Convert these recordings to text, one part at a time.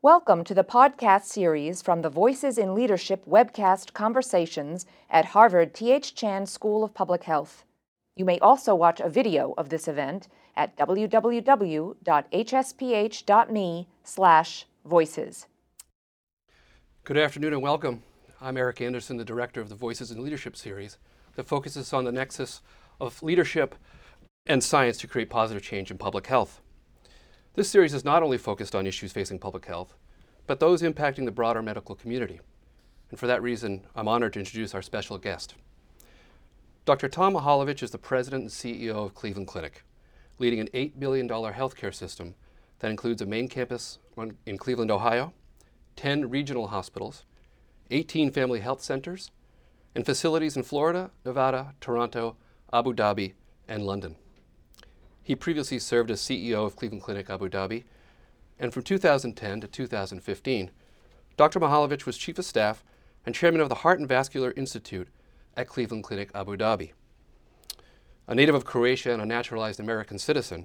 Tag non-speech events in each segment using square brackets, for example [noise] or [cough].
Welcome to the podcast series from the Voices in Leadership webcast conversations at Harvard T.H. Chan School of Public Health. You may also watch a video of this event at www.hsph.me/voices. Good afternoon and welcome. I'm Eric Anderson, the director of the Voices in Leadership series that focuses on the nexus of leadership and science to create positive change in public health. This series is not only focused on issues facing public health, but those impacting the broader medical community. And for that reason, I'm honored to introduce our special guest. Dr. Tom Mihaljevic is the president and CEO of Cleveland Clinic, leading an $8 billion healthcare system that includes a main campus in Cleveland, Ohio, 10 regional hospitals, 18 family health centers, and facilities in Florida, Nevada, Toronto, Abu Dhabi, and London. He previously served as CEO of Cleveland Clinic Abu Dhabi, and from 2010 to 2015, Dr. Mihaljevic was Chief of Staff and Chairman of the Heart and Vascular Institute at Cleveland Clinic Abu Dhabi. A native of Croatia and a naturalized American citizen,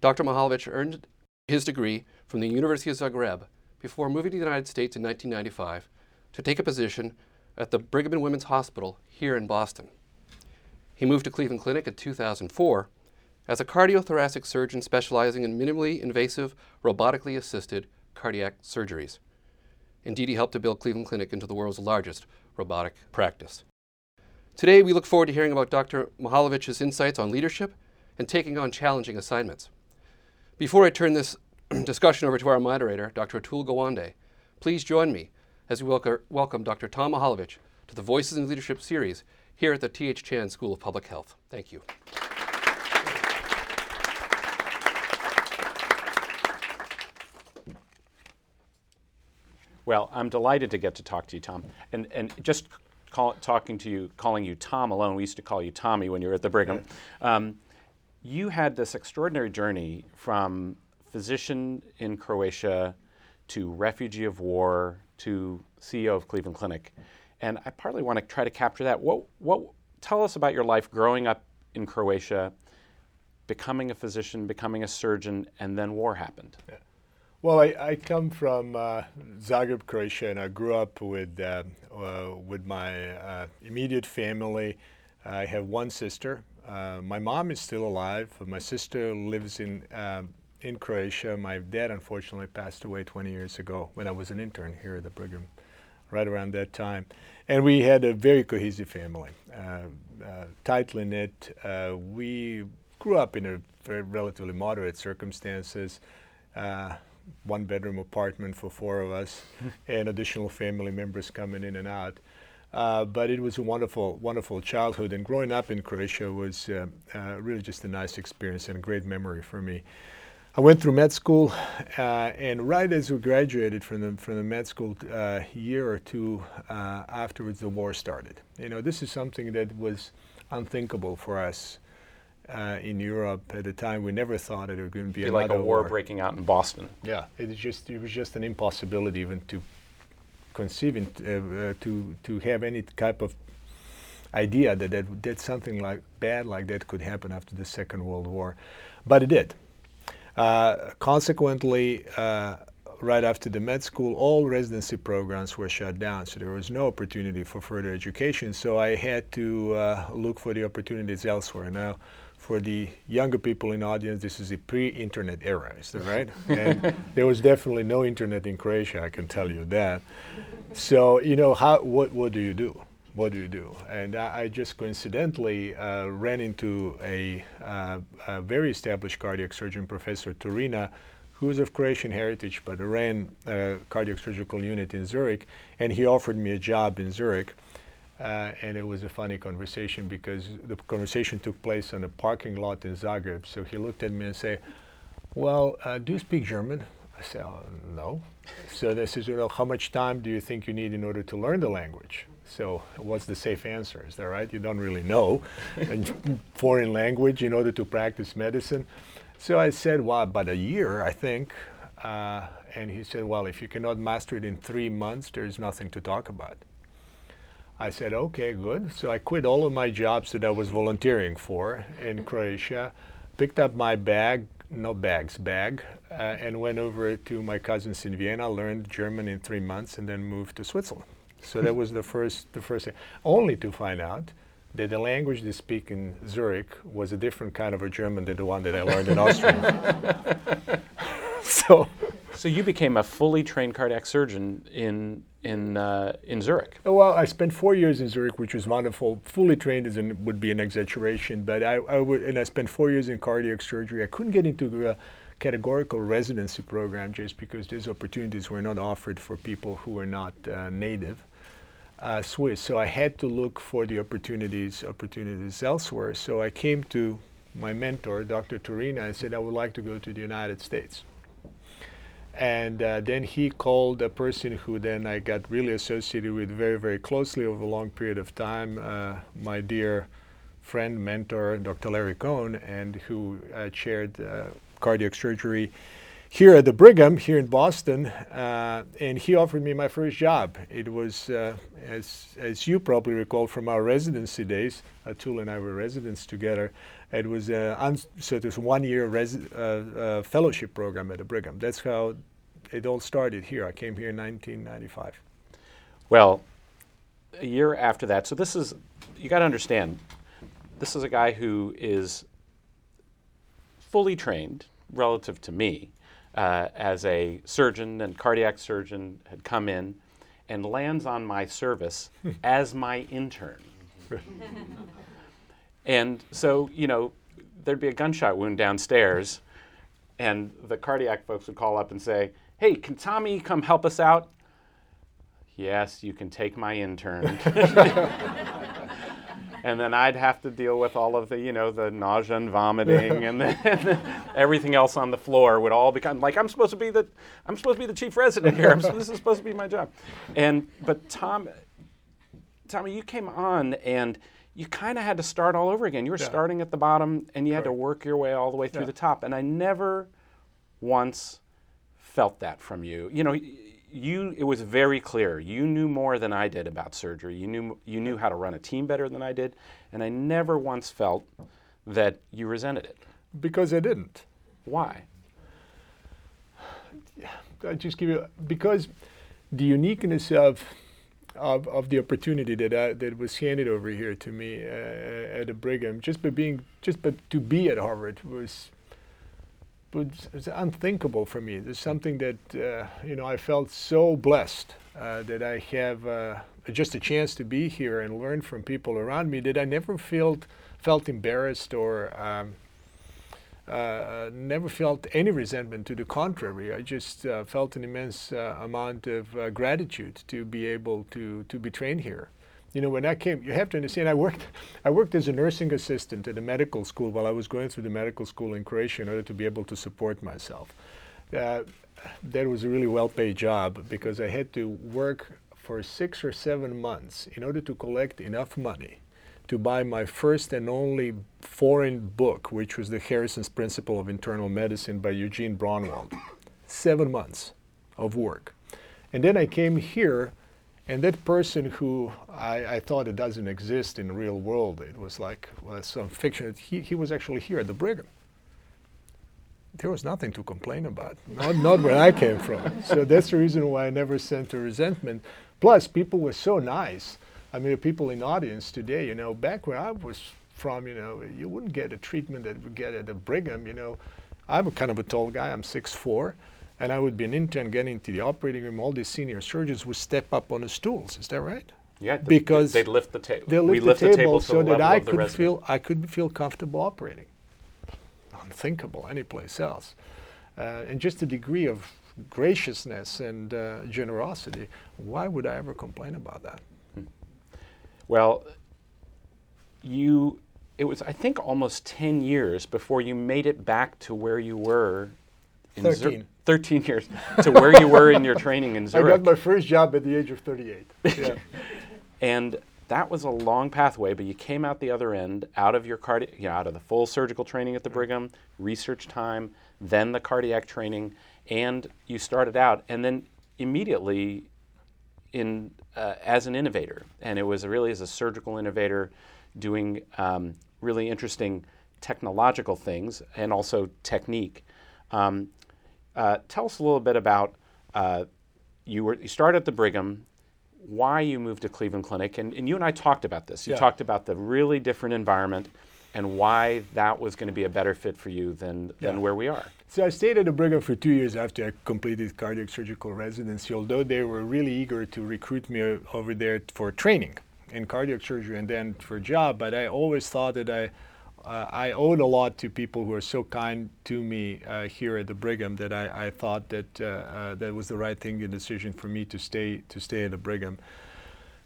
Dr. Mihaljevic earned his degree from the University of Zagreb before moving to the United States in 1995 to take a position at the Brigham and Women's Hospital here in Boston. He moved to Cleveland Clinic in 2004 as a cardiothoracic surgeon specializing in minimally invasive, robotically assisted cardiac surgeries. Indeed, he helped to build Cleveland Clinic into the world's largest robotic practice. Today, we look forward to hearing about Dr. Mihaljevic's insights on leadership and taking on challenging assignments. Before I turn this [clears throat] discussion over to our moderator, Dr. Atul Gawande, please join me as we welcome Dr. Tom Mihaljevic to the Voices in Leadership series here at the T.H. Chan School of Public Health. Thank you. Well, I'm delighted to get to talk to you, Tom. And, and just call, talking to you, calling you Tom alone, we used to call you Tommy when you were at the Brigham. Um, you had this extraordinary journey from physician in Croatia to refugee of war to CEO of Cleveland Clinic. And I partly want to try to capture that. What, what, tell us about your life growing up in Croatia, becoming a physician, becoming a surgeon, and then war happened. Yeah. Well, I, I come from uh, Zagreb, Croatia, and I grew up with uh, uh, with my uh, immediate family. I have one sister. Uh, my mom is still alive. My sister lives in um, in Croatia. My dad, unfortunately, passed away 20 years ago when I was an intern here at the Brigham, right around that time. And we had a very cohesive family, uh, tightly knit. we grew up in a very relatively moderate circumstances one bedroom apartment for four of us [laughs] and additional family members coming in and out. Uh, but it was a wonderful, wonderful childhood. And growing up in Croatia was uh, uh, really just a nice experience and a great memory for me. I went through med school, uh, and right as we graduated from the from the med school, a uh, year or two uh, afterwards, the war started. You know, this is something that was unthinkable for us uh, in Europe at the time. We never thought it would be, be like a war, war, breaking out in Boston. Yeah, it was just it was just an impossibility even to conceive uh, uh, to to have any type of idea that, that that something like bad like that could happen after the Second World War, but it did. Uh, consequently. Uh, right after the med school, all residency programs were shut down, so there was no opportunity for further education. So I had to uh, look for the opportunities elsewhere. Now, for the younger people in the audience, this is a pre-internet era, is that right? [laughs] and there was definitely no internet in Croatia, I can tell you that. So, you know, how, what, what do you do? What do you do? And I, I just coincidentally uh, ran into a, uh, a, very established cardiac surgeon, Professor Turina, who is of Croatian heritage but ran a cardiac surgical unit in Zurich, and he offered me a job in Zurich. Uh, and it was a funny conversation because the conversation took place on a parking lot in Zagreb. So he looked at me and said, well, uh, do you speak German? I said, oh, no. so they said, well, how much time do you think you need in order to learn the language? So what's the safe answer? Is that right? You don't really know. [laughs] foreign language in order to practice medicine. So I said, well, about a year, I think. Uh, and he said, well, if you cannot master it in three months, there's nothing to talk about. I said, okay, good. So I quit all of my jobs that I was volunteering for in Croatia, picked up my bag, no bags, bag, uh, and went over to my cousins in Vienna, learned German in three months, and then moved to Switzerland. So that was the first, the first thing. Only to find out that the language they speak in Zurich was a different kind of a German than the one that I learned in Austria. [laughs] [laughs] so, So you became a fully trained cardiac surgeon in in uh, in Zurich. well, I spent four years in Zurich, which was wonderful. Fully trained is would be an exaggeration, but I, I would, and I spent four years in cardiac surgery. I couldn't get into the categorical residency program just because these opportunities were not offered for people who were not uh, native. uh, Swiss. So I had to look for the opportunities opportunities elsewhere. So I came to my mentor, Dr. Turina, and said I would like to go to the United States. And uh, then he called a person who then I got really associated with very, very closely over a long period of time, uh, my dear friend, mentor, Dr. Larry Cohn, and who uh, chaired uh, cardiac surgery here at the Brigham here in Boston, uh, and he offered me my first job. It was, uh, as, as you probably recall from our residency days, Atul and I were residents together. It was a uns- so it was one year uh, uh, fellowship program at the Brigham. That's how it all started here. I came here in 1995. Well, a year after that, so this is, you got to understand, this is a guy who is fully trained relative to me uh, as a surgeon and cardiac surgeon, had come in and lands on my service [laughs] as my intern. [laughs] and so, you know, there'd be a gunshot wound downstairs, and the cardiac folks would call up and say, Hey, can Tommy come help us out? Yes, you can take my intern. [laughs] and then I'd have to deal with all of the, you know, the nausea and vomiting [laughs] and then [laughs] everything else on the floor would all become like I'm supposed to be the I'm supposed to be the chief resident here. I'm, this is supposed to be my job. And but Tom, Tommy, you came on and you kind of had to start all over again. You were starting at the bottom and you had to work your way all the way through Yeah. the top. And I never once felt that from you. You know, you it was very clear. You knew more than I did about surgery. You knew you knew how to run a team better than I did, and I never once felt that you resented it. Because I didn't. Why? [sighs] I just give you because the uniqueness of of, of the opportunity that I, that was handed over here to me uh, at Brigham, just by being just but to be at Harvard was was, unthinkable for me. There's something that uh, you know I felt so blessed uh, that I have uh, just a chance to be here and learn from people around me that I never felt felt embarrassed or. Um, uh, never felt any resentment. To the contrary, I just uh, felt an immense uh, amount of uh, gratitude to be able to to be trained here. You know, when I came, you have to understand. I worked, [laughs] I worked as a nursing assistant at a medical school while I was going through the medical school in Croatia in order to be able to support myself. Uh, that was a really well-paid job because I had to work for six or seven months in order to collect enough money to buy my first and only foreign book, which was the Harrison's Principle of Internal Medicine by Eugene Braunwald. Seven months of work. And then I came here, and that person who I, I thought it doesn't exist in the real world, it was like well, some fiction, he, he was actually here at the Brigham. There was nothing to complain about, not, not where I came from. So that's the reason why I never sent a resentment. Plus, people were so nice. I mean, the people in the audience today, you know, back where I was from, you know, you wouldn't get a treatment that would get at the Brigham, you know. I'm a kind of a tall guy, I'm 6'4", and I would be an intern getting into the operating room. All these senior surgeons would step up on the stools. Is that right? Yeah, th- Because they'd lift the table. They we lift lift the table so the that I could resident. feel I could feel comfortable operating. Unthinkable anyplace else. Uh, and just the degree of graciousness and uh, generosity. Why would I ever complain about that? Well, you, it was, I think, almost 10 years before you made it back to where you were in Zur- 13. 13 years to where you were in your training in Zurich. [laughs] I got my first job at the age of 38. [laughs] Yeah. and that was a long pathway, but you came out the other end, out of your cardi- you know, out of the full surgical training at the Brigham, research time, then the cardiac training, and you started out, and then immediately in uh, as an innovator, and it was really as a surgical innovator, doing um, really interesting technological things and also technique. Um, uh, tell us a little bit about uh, you were you started at the Brigham, why you moved to Cleveland Clinic, and, and you and I talked about this. You Yeah. talked about the really different environment and why that was going to be a better fit for you than, than where we are. So I stayed at the Brigham for two years after I completed cardiac surgical residency, although they were really eager to recruit me over there for training in cardiac surgery and then for a job. But I always thought that I, uh, I owed a lot to people who are so kind to me uh, here at the Brigham that I, I thought that uh, uh, that was the right thing, the decision for me to stay to stay at the Brigham.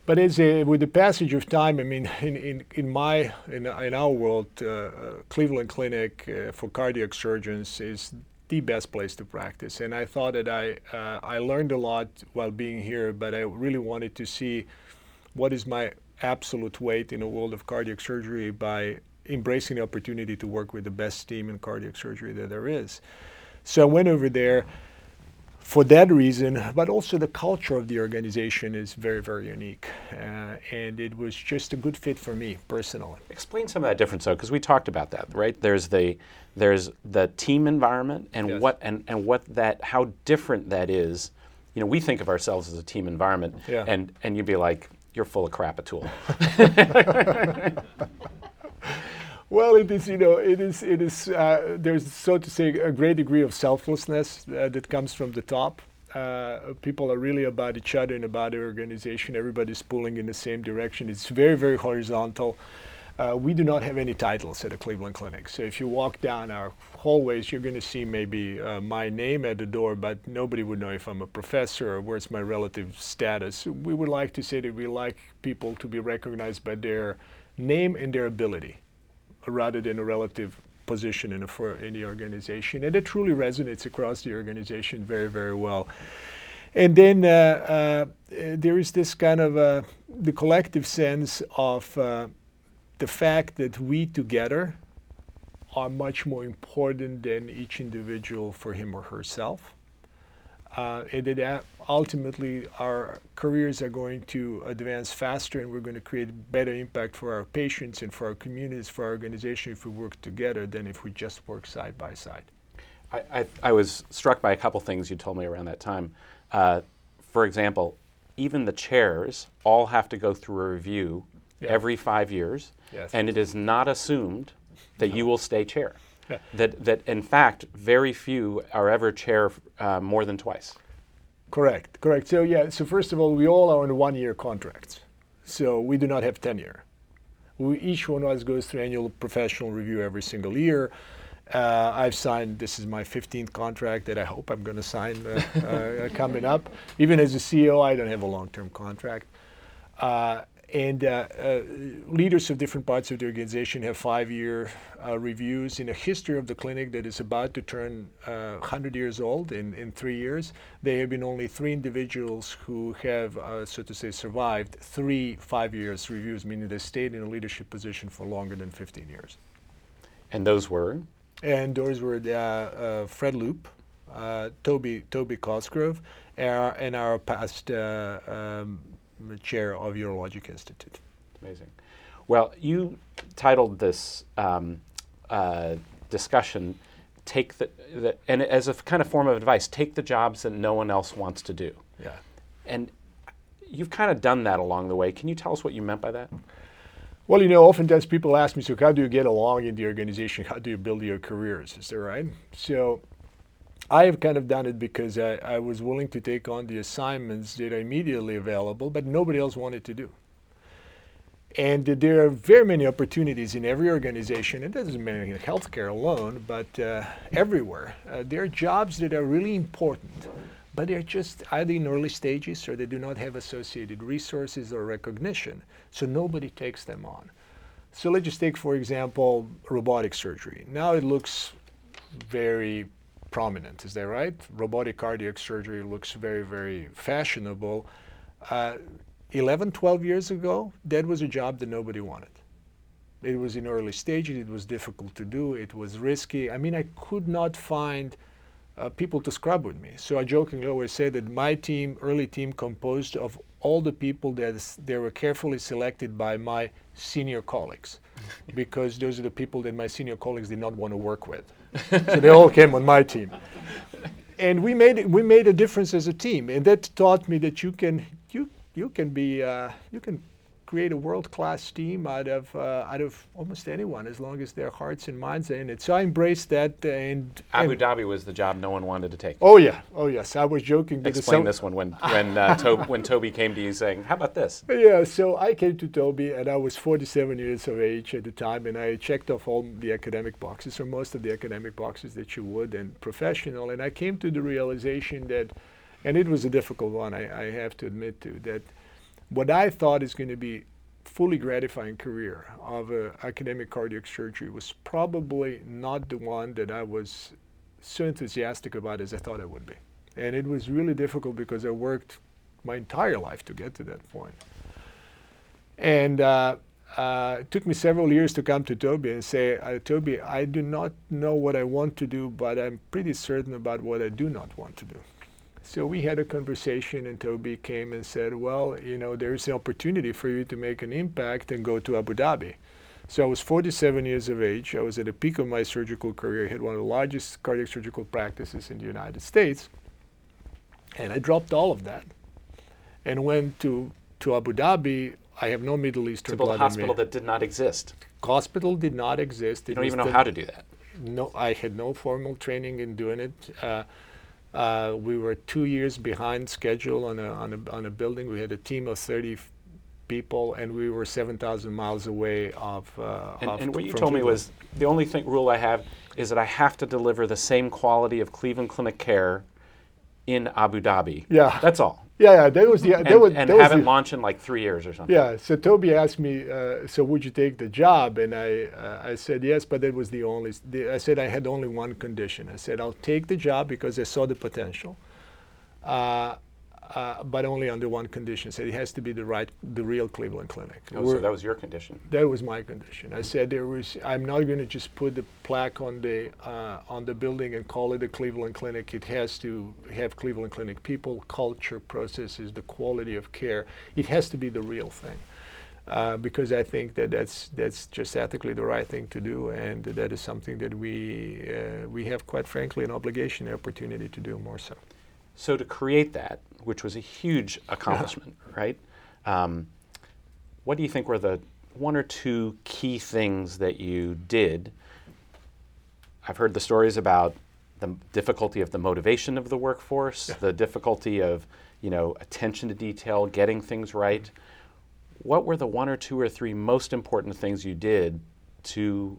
But as a, with the passage of time, I mean, [laughs] in, in, in my in, in our world, uh, uh, Cleveland Clinic uh, for cardiac surgeons is the best place to practice. And I thought that I uh, I learned a lot while being here, but I really wanted to see what is my absolute weight in the world of cardiac surgery by embracing the opportunity to work with the best team in cardiac surgery that there is. So I went over there for that reason, but also the culture of the organization is very, very unique. Uh, and it was just a good fit for me personally. Explain some of that difference, though, because we talked about that, right? There's the there's the team environment and Yes. what and, and what that how different that is. You know, we think of ourselves as a team environment, Yeah. and and you'd be like, you're full of crap, Atul. [laughs] [laughs] Well, it is, you know, it is, it is, uh, there's, so to say, a great degree of selflessness uh, that comes from the top. Uh, people are really about each other and about the organization. Everybody's pulling in the same direction. It's very, very horizontal. Uh, we do not have any titles at the Cleveland Clinic. So if you walk down our hallways, you're going to see maybe uh, my name at the door, but nobody would know if I'm a professor or where's my relative status. We would like to say that we like people to be recognized by their name and their ability rather than a relative position in, a, in the organization. And it truly resonates across the organization very, very well. And then uh, uh, there is this kind of uh, the collective sense of uh, the fact that we together are much more important than each individual for him or herself. Uh, and that uh, ultimately our careers are going to advance faster and we're going to create better impact for our patients and for our communities, for our organization if we work together than if we just work side by side. I, I, I was struck by a couple things you told me around that time. Uh, for example, even the chairs all have to go through a review Yeah. every five years, Yes. and it is not assumed that you will stay chair. [laughs] That, that in fact, very few are ever chair uh, more than twice. Correct, correct. So yeah, so first of all, we all are on one-year contracts. So we do not have tenure. We, each one of us goes through annual professional review every single year. Uh, I've signed, this is my 15th contract that I hope I'm going to sign uh, uh, [laughs] coming up. Even as a CEO, I don't have a long-term contract. Uh, and uh, uh, leaders of different parts of the organization have five-year uh, reviews. In a history of the clinic that is about to turn uh, 100 years old in, in three years, there have been only three individuals who have, uh, so to say, survived three five years reviews, meaning they stayed in a leadership position for longer than 15 years. And those were And those were uh, uh, Fred Loop, uh, Toby Toby Cosgrove, our, and our past uh, um, chair of Urologic Institute. amazing. Well, you titled this um, uh, discussion "Take the, the," and as a kind of form of advice, take the jobs that no one else wants to do. Yeah. And you've kind of done that along the way. Can you tell us what you meant by that? Well, you know, oftentimes people ask me, so how do you get along in the organization? How do you build your careers? Is that right? So I have kind of done it because I, I was willing to take on the assignments that are immediately available, but nobody else wanted to do. And there are very many opportunities in every organization. It doesn't mean in healthcare alone, but uh, everywhere. Uh, there are jobs that are really important, but they're just either in early stages or they do not have associated resources or recognition, so nobody takes them on. So let's just take, for example, robotic surgery. Now it looks very prominent, is that right? Robotic cardiac surgery looks very, very fashionable. Uh, 11, 12 years ago, that was a job that nobody wanted. It was in early stages, it was difficult to do, it was risky. I mean, I could not find uh, people to scrub with me. So I jokingly always say that my team, early team, composed of all the people that is, they were carefully selected by my senior colleagues [laughs] because those are the people that my senior colleagues did not want to work with. So they all came on my team. And we made we made a difference as a team, and that taught me that you can you you can be uh, you can create a world-class team out of uh, out of almost anyone as long as their hearts and minds are in it. So I embraced that. And Abu and Dhabi was the job no one wanted to take. Oh yeah, oh yes. I was joking. Explain some- this one when when uh, [laughs] Tob- when Toby came to you saying, "How about this?" Yeah, so I came to Toby and I was 47 years of age at the time, and I checked off all the academic boxes, or most of the academic boxes that you would, and professional. And I came to the realization that, and it was a difficult one, I, I have to admit to, that what I thought is going to be fully gratifying career of uh, academic cardiac surgery was probably not the one that I was so enthusiastic about as I thought I would be. And it was really difficult because I worked my entire life to get to that point. And uh, uh, it took me several years to come to Toby and say, uh, Toby, I do not know what I want to do, but I'm pretty certain about what I do not want to do. So we had a conversation, and Toby came and said, Well, you know, there's an opportunity for you to make an impact and go to Abu Dhabi. So I was 47 years of age. I was at the peak of my surgical career. I had one of the largest cardiac surgical practices in the United States. And I dropped all of that and went to, to Abu Dhabi. I have no Middle Eastern blood in me. hospital that did not exist. hospital did not exist. You don't even know the- how to do that. no, I had no formal training in doing it. Uh, uh, we were two years behind schedule on a, on a on a building. We had a team of 30 f- people, and we were 7,000 miles away of. Uh, And, of and what you told me was the only thing rule I have is that I have to deliver the same quality of Cleveland Clinic care in Abu Dhabi. Yeah. that's all. Yeah, yeah, that was the. that And, was, and that was have it the, launch in like three years or something. Yeah, so Toby asked me, uh, so would you take the job? And I, uh, I said yes, but that was the only. The, I said I had only one condition. I said I'll take the job because I saw the potential, uh, uh, but only under one condition. Said it has to be the right, the real Cleveland Clinic. Oh, so that was your condition. that was my condition. I said there was. I'm not going to just put the plaque on the uh, on the building and call it the Cleveland Clinic. It has to have Cleveland Clinic people, culture, processes, the quality of care. It has to be the real thing, uh, because I think that that's that's just ethically the right thing to do, and that is something that we uh, we have, quite frankly, an obligation, an opportunity to do more so. So to create that, which was a huge accomplishment, right? Um, what do you think were the one or two key things that you did? I've heard the stories about the difficulty of the motivation of the workforce, the difficulty of you know attention to detail, getting things right. What were the one or two or three most important things you did to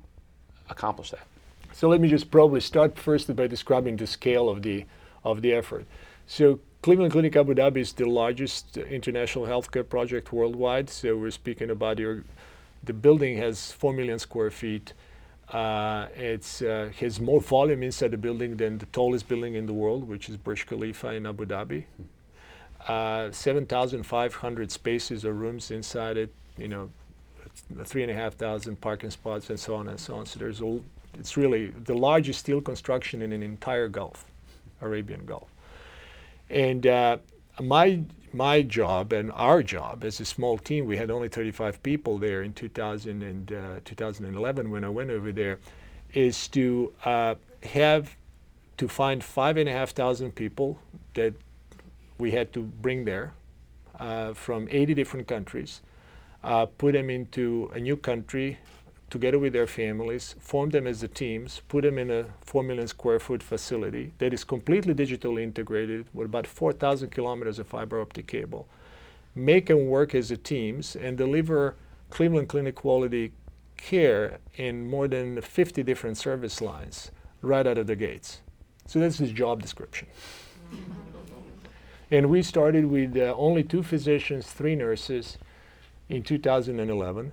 accomplish that? So let me just probably start first by describing the scale of the of the effort. So Cleveland Clinic Abu Dhabi is the largest international healthcare project worldwide. So we're speaking about your, the building has four million square feet. Uh, it's uh, has more volume inside the building than the tallest building in the world, which is Burj Khalifa in Abu Dhabi. Uh, 7,500 spaces or rooms inside it. You know, three and a half thousand parking spots and so on and so on. So there's a, it's really the largest steel construction in an entire Gulf, Arabian Gulf. And uh, my my job and our job as a small team, we had only 35 people there in 2000 and uh, 2011 when I went over there, is to uh, have to find five and a half thousand people that we had to bring there uh, from 80 different countries, uh, put them into a new country together with their families, form them as the teams, put them in a 4 million square foot facility that is completely digitally integrated with about 4,000 kilometers of fiber optic cable, make them work as the teams, and deliver Cleveland Clinic quality care in more than 50 different service lines right out of the gates. So that's his job description. And we started with uh, only two physicians, three nurses in 2011.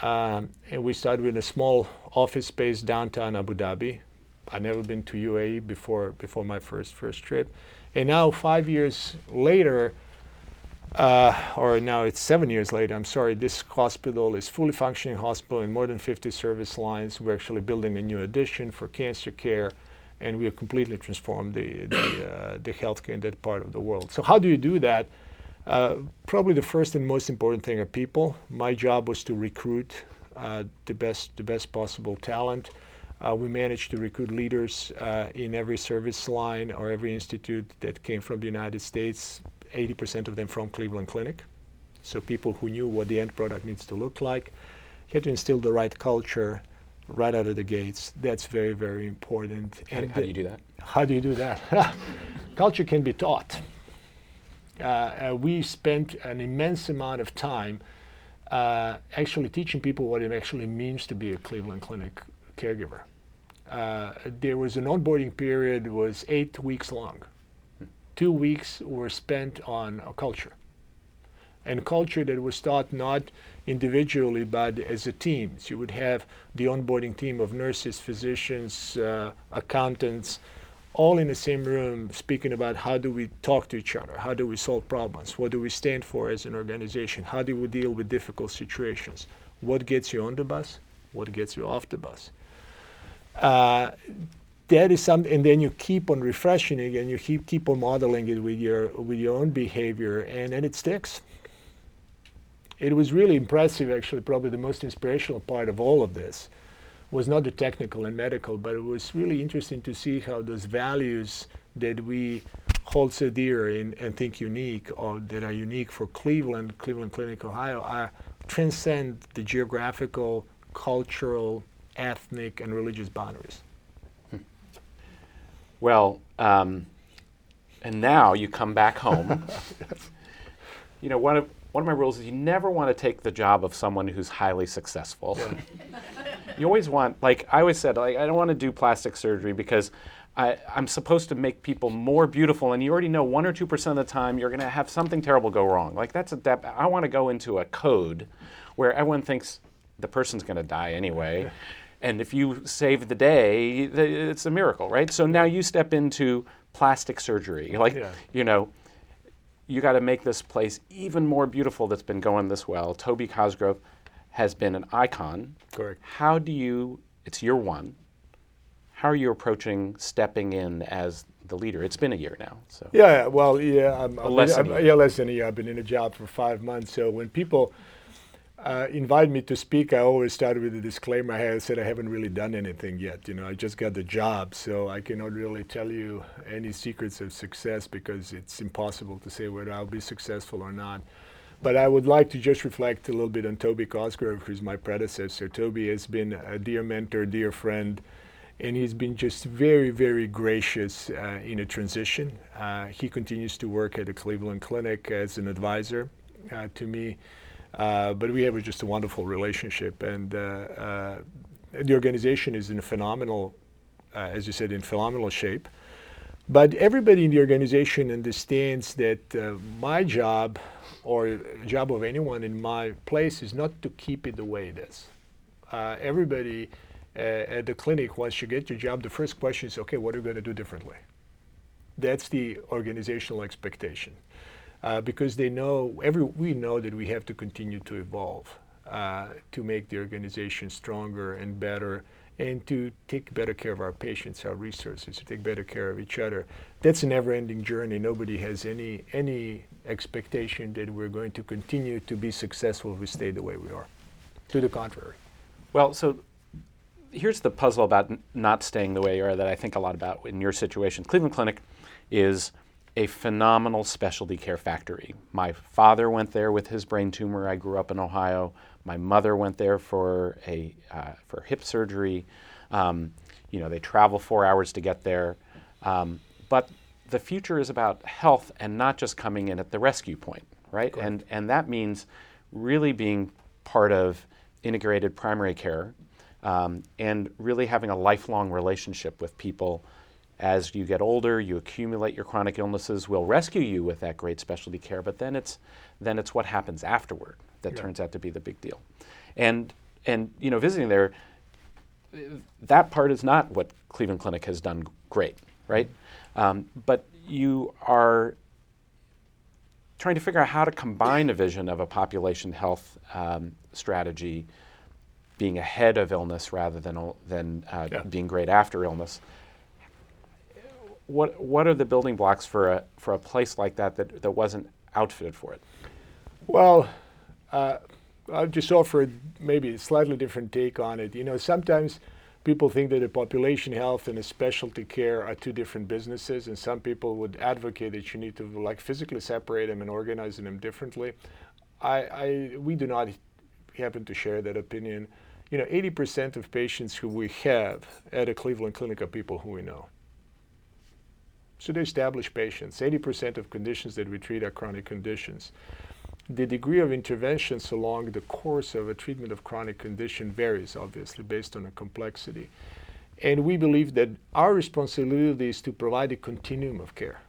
Um, and we started with a small office space downtown Abu Dhabi. I'd never been to UAE before, before my first, first trip. And now, five years later, uh, or now it's seven years later, I'm sorry, this hospital is fully functioning hospital in more than 50 service lines. We're actually building a new addition for cancer care, and we have completely transformed the, the, uh, the healthcare in that part of the world. So how do you do that? Uh, probably the first and most important thing are people. My job was to recruit uh, the best the best possible talent. Uh, we managed to recruit leaders uh, in every service line or every institute that came from the United States. 80% of them from Cleveland Clinic. So people who knew what the end product needs to look like. You had to instill the right culture right out of the gates. That's very, very important. How, how do you do that? How do you do that? [laughs] culture can be taught. Uh, uh, we spent an immense amount of time uh, actually teaching people what it actually means to be a Cleveland Clinic caregiver. Uh, there was an onboarding period was eight weeks long. Two weeks were spent on a culture, and culture that was taught not individually but as a team. So you would have the onboarding team of nurses, physicians, uh, accountants, all in the same room speaking about how do we talk to each other, how do we solve problems, what do we stand for as an organization, how do we deal with difficult situations, what gets you on the bus, what gets you off the bus. Uh, that is something, and then you keep on refreshing it, and you keep keep on modeling it with your with your own behavior, and then it sticks. It was really impressive, actually. Probably the most inspirational part of all of this was not the technical and medical, but it was really interesting to see how those values that we hold so dear and, and think unique, or that are unique for Cleveland, Cleveland Clinic, Ohio, are transcend the geographical, cultural, ethnic, and religious boundaries. Well, um, and now you come back home. [laughs] You know, one of one of my rules is you never want to take the job of someone who's highly successful. [laughs] you always want, like I always said, like I don't want to do plastic surgery because I, am supposed to make people more beautiful, and you already know one or two percent of the time you're going to have something terrible go wrong. Like that's a that, I want to go into a code where everyone thinks the person's going to die anyway. And if you save the day, it's a miracle, right? So now you step into plastic surgery. Like, yeah. you know, you got to make this place even more beautiful that's been going this well. Toby Cosgrove has been an icon. Correct. How do you, it's year one, how are you approaching stepping in as the leader? It's been a year now. So Yeah, well, yeah, I'm, I'm, less I'm, yeah, less than a year. I've been in a job for five months. So when people, uh, invite me to speak, I always start with a disclaimer. I said I haven't really done anything yet. You know, I just got the job, so I cannot really tell you any secrets of success because it's impossible to say whether I'll be successful or not. But I would like to just reflect a little bit on Toby Cosgrove, who's my predecessor. Toby has been a dear mentor, dear friend, and he's been just very, very gracious uh, in a transition. Uh, he continues to work at the Cleveland Clinic as an advisor uh, to me. Uh, but we have just a wonderful relationship, and uh, uh, the organization is in a phenomenal, as you said, in phenomenal shape. But everybody in the organization understands that my job, or job of anyone in my place, is not to keep it the way it is. everybody at the clinic, once you get your job, the first question is, okay, what are we going to do differently? That's the organizational expectation uh, because they know every we know that we have to continue to evolve uh, to make the organization stronger and better and to take better care of our patients, our resources, to take better care of each other. That's a never-ending journey. Nobody has any any expectation that we're going to continue to be successful if we stay the way we are. To the contrary. Well, so here's the puzzle about n- not staying the way you are that I think a lot about in your situation. Cleveland Clinic is a phenomenal specialty care factory. My father went there with his brain tumor. I grew up in Ohio. My mother went there for a uh, for hip surgery. Um, you know, they travel four hours to get there. Um, but the future is about health and not just coming in at the rescue point, right? Correct. And and that means really being part of integrated primary care um, and really having a lifelong relationship with people as you get older, you accumulate your chronic illnesses. We'll rescue you with that great specialty care, but then it's then it's what happens afterward that yeah. turns out to be the big deal. And and you know, visiting there, that part is not what Cleveland Clinic has done great, right? Um, but you are trying to figure out how to combine a vision of a population health um, strategy being ahead of illness rather than, than uh, yeah. being great after illness what what are the building blocks for a for a place like that that, that wasn't outfitted for it? Well, uh, I'll just offer maybe a slightly different take on it. You know, sometimes people think that a population health and a specialty care are two different businesses, and some people would advocate that you need to like physically separate them and organize them differently. I, I we do not happen to share that opinion. You know, 80% of patients who we have at a Cleveland Clinic are people who we know. So they're established patients. 80% of conditions that we treat are chronic conditions. The degree of interventions along the course of a treatment of chronic condition varies, obviously, based on the complexity. And we believe that our responsibility is to provide a continuum of care.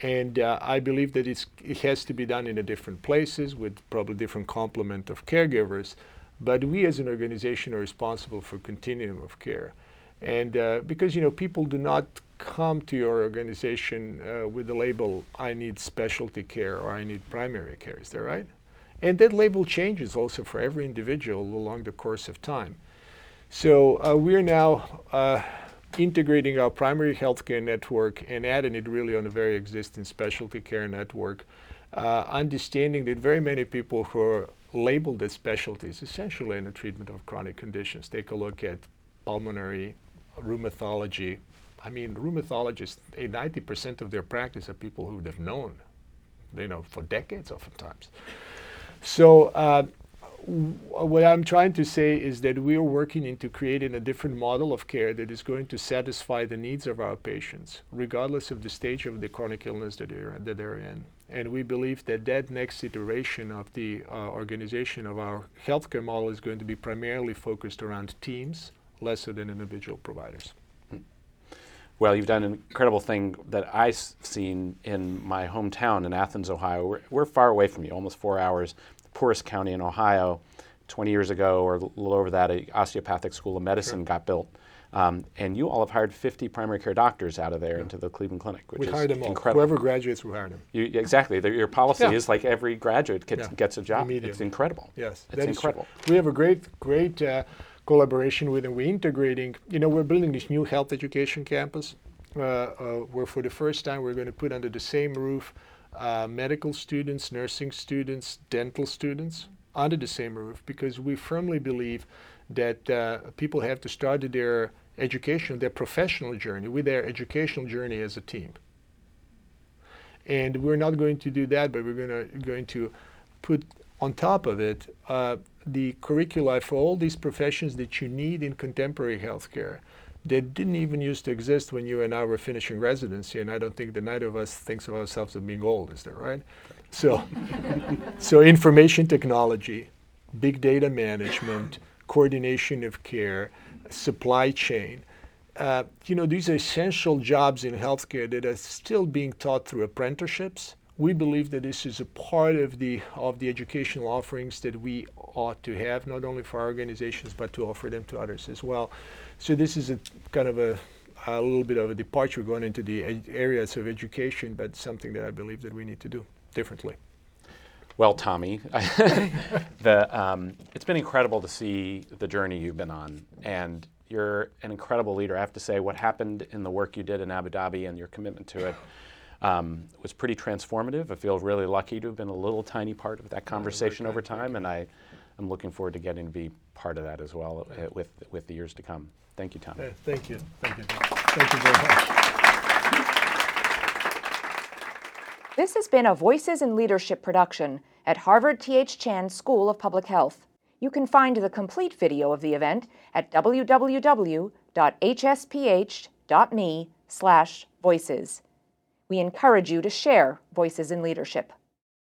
And uh, I believe that it has to be done in different places with probably different complement of caregivers. But we as an organization are responsible for continuum of care. And uh, because, you know, people do not come to your organization uh, with the label, I need specialty care or I need primary care, is that right? And that label changes also for every individual along the course of time. So uh, we're now uh, integrating our primary healthcare network and adding it really on a very existing specialty care network, uh, understanding that very many people who are labeled as specialties essentially in the treatment of chronic conditions. Take a look at pulmonary, rheumatology, I mean, rheumatologists, 90% of their practice are people who they've known, you know, for decades oftentimes. So uh, what I'm trying to say is that we are working into creating a different model of care that is going to satisfy the needs of our patients, regardless of the stage of the chronic illness that they're, that they're in. And we believe that that next iteration of the uh, organization of our healthcare model is going to be primarily focused around teams, less than individual providers. Well, you've done an incredible thing that I've seen in my hometown in Athens, Ohio. We're, we're far away from you, almost four hours, the poorest county in Ohio. 20 years ago, or a little over that, a osteopathic school of medicine sure. got built. Um, and you all have hired 50 primary care doctors out of there yeah. into the Cleveland Clinic, which we is hired them incredible. All. Whoever graduates, we hire them. You, exactly. The, your policy yeah. is like every graduate gets, yeah. gets a job. It's incredible. Yes, it's incredible. We have a great, great uh, collaboration with and We're integrating, you know, we're building this new health education campus uh, uh, where for the first time we're going to put under the same roof uh, medical students, nursing students, dental students under the same roof because we firmly believe that uh, people have to start their education, their professional journey with their educational journey as a team. And we're not going to do that, but we're gonna, going to put on top of it uh, the curricula for all these professions that you need in contemporary healthcare that didn't even used to exist when you and I were finishing residency, and I don't think the neither of us thinks of ourselves as being old, is that right? So, [laughs] so information technology, big data management, coordination of care, supply chain. Uh, you know, these are essential jobs in healthcare that are still being taught through apprenticeships we believe that this is a part of the of the educational offerings that we ought to have, not only for our organizations but to offer them to others as well. So this is a kind of a a little bit of a departure going into the ed- areas of education, but something that I believe that we need to do differently. Well, Tommy, [laughs] the, um, it's been incredible to see the journey you've been on, and you're an incredible leader. I have to say, what happened in the work you did in Abu Dhabi and your commitment to it um, was pretty transformative. I feel really lucky to have been a little tiny part of that conversation over time, and I am looking forward to getting to be part of that as well uh, with, with the years to come. Thank you, Tom. Thank you. Thank you. Thank you very much. This has been a Voices in Leadership production at Harvard T.H. Chan School of Public Health. You can find the complete video of the event at www.hsph.me/voices we encourage you to share Voices in Leadership.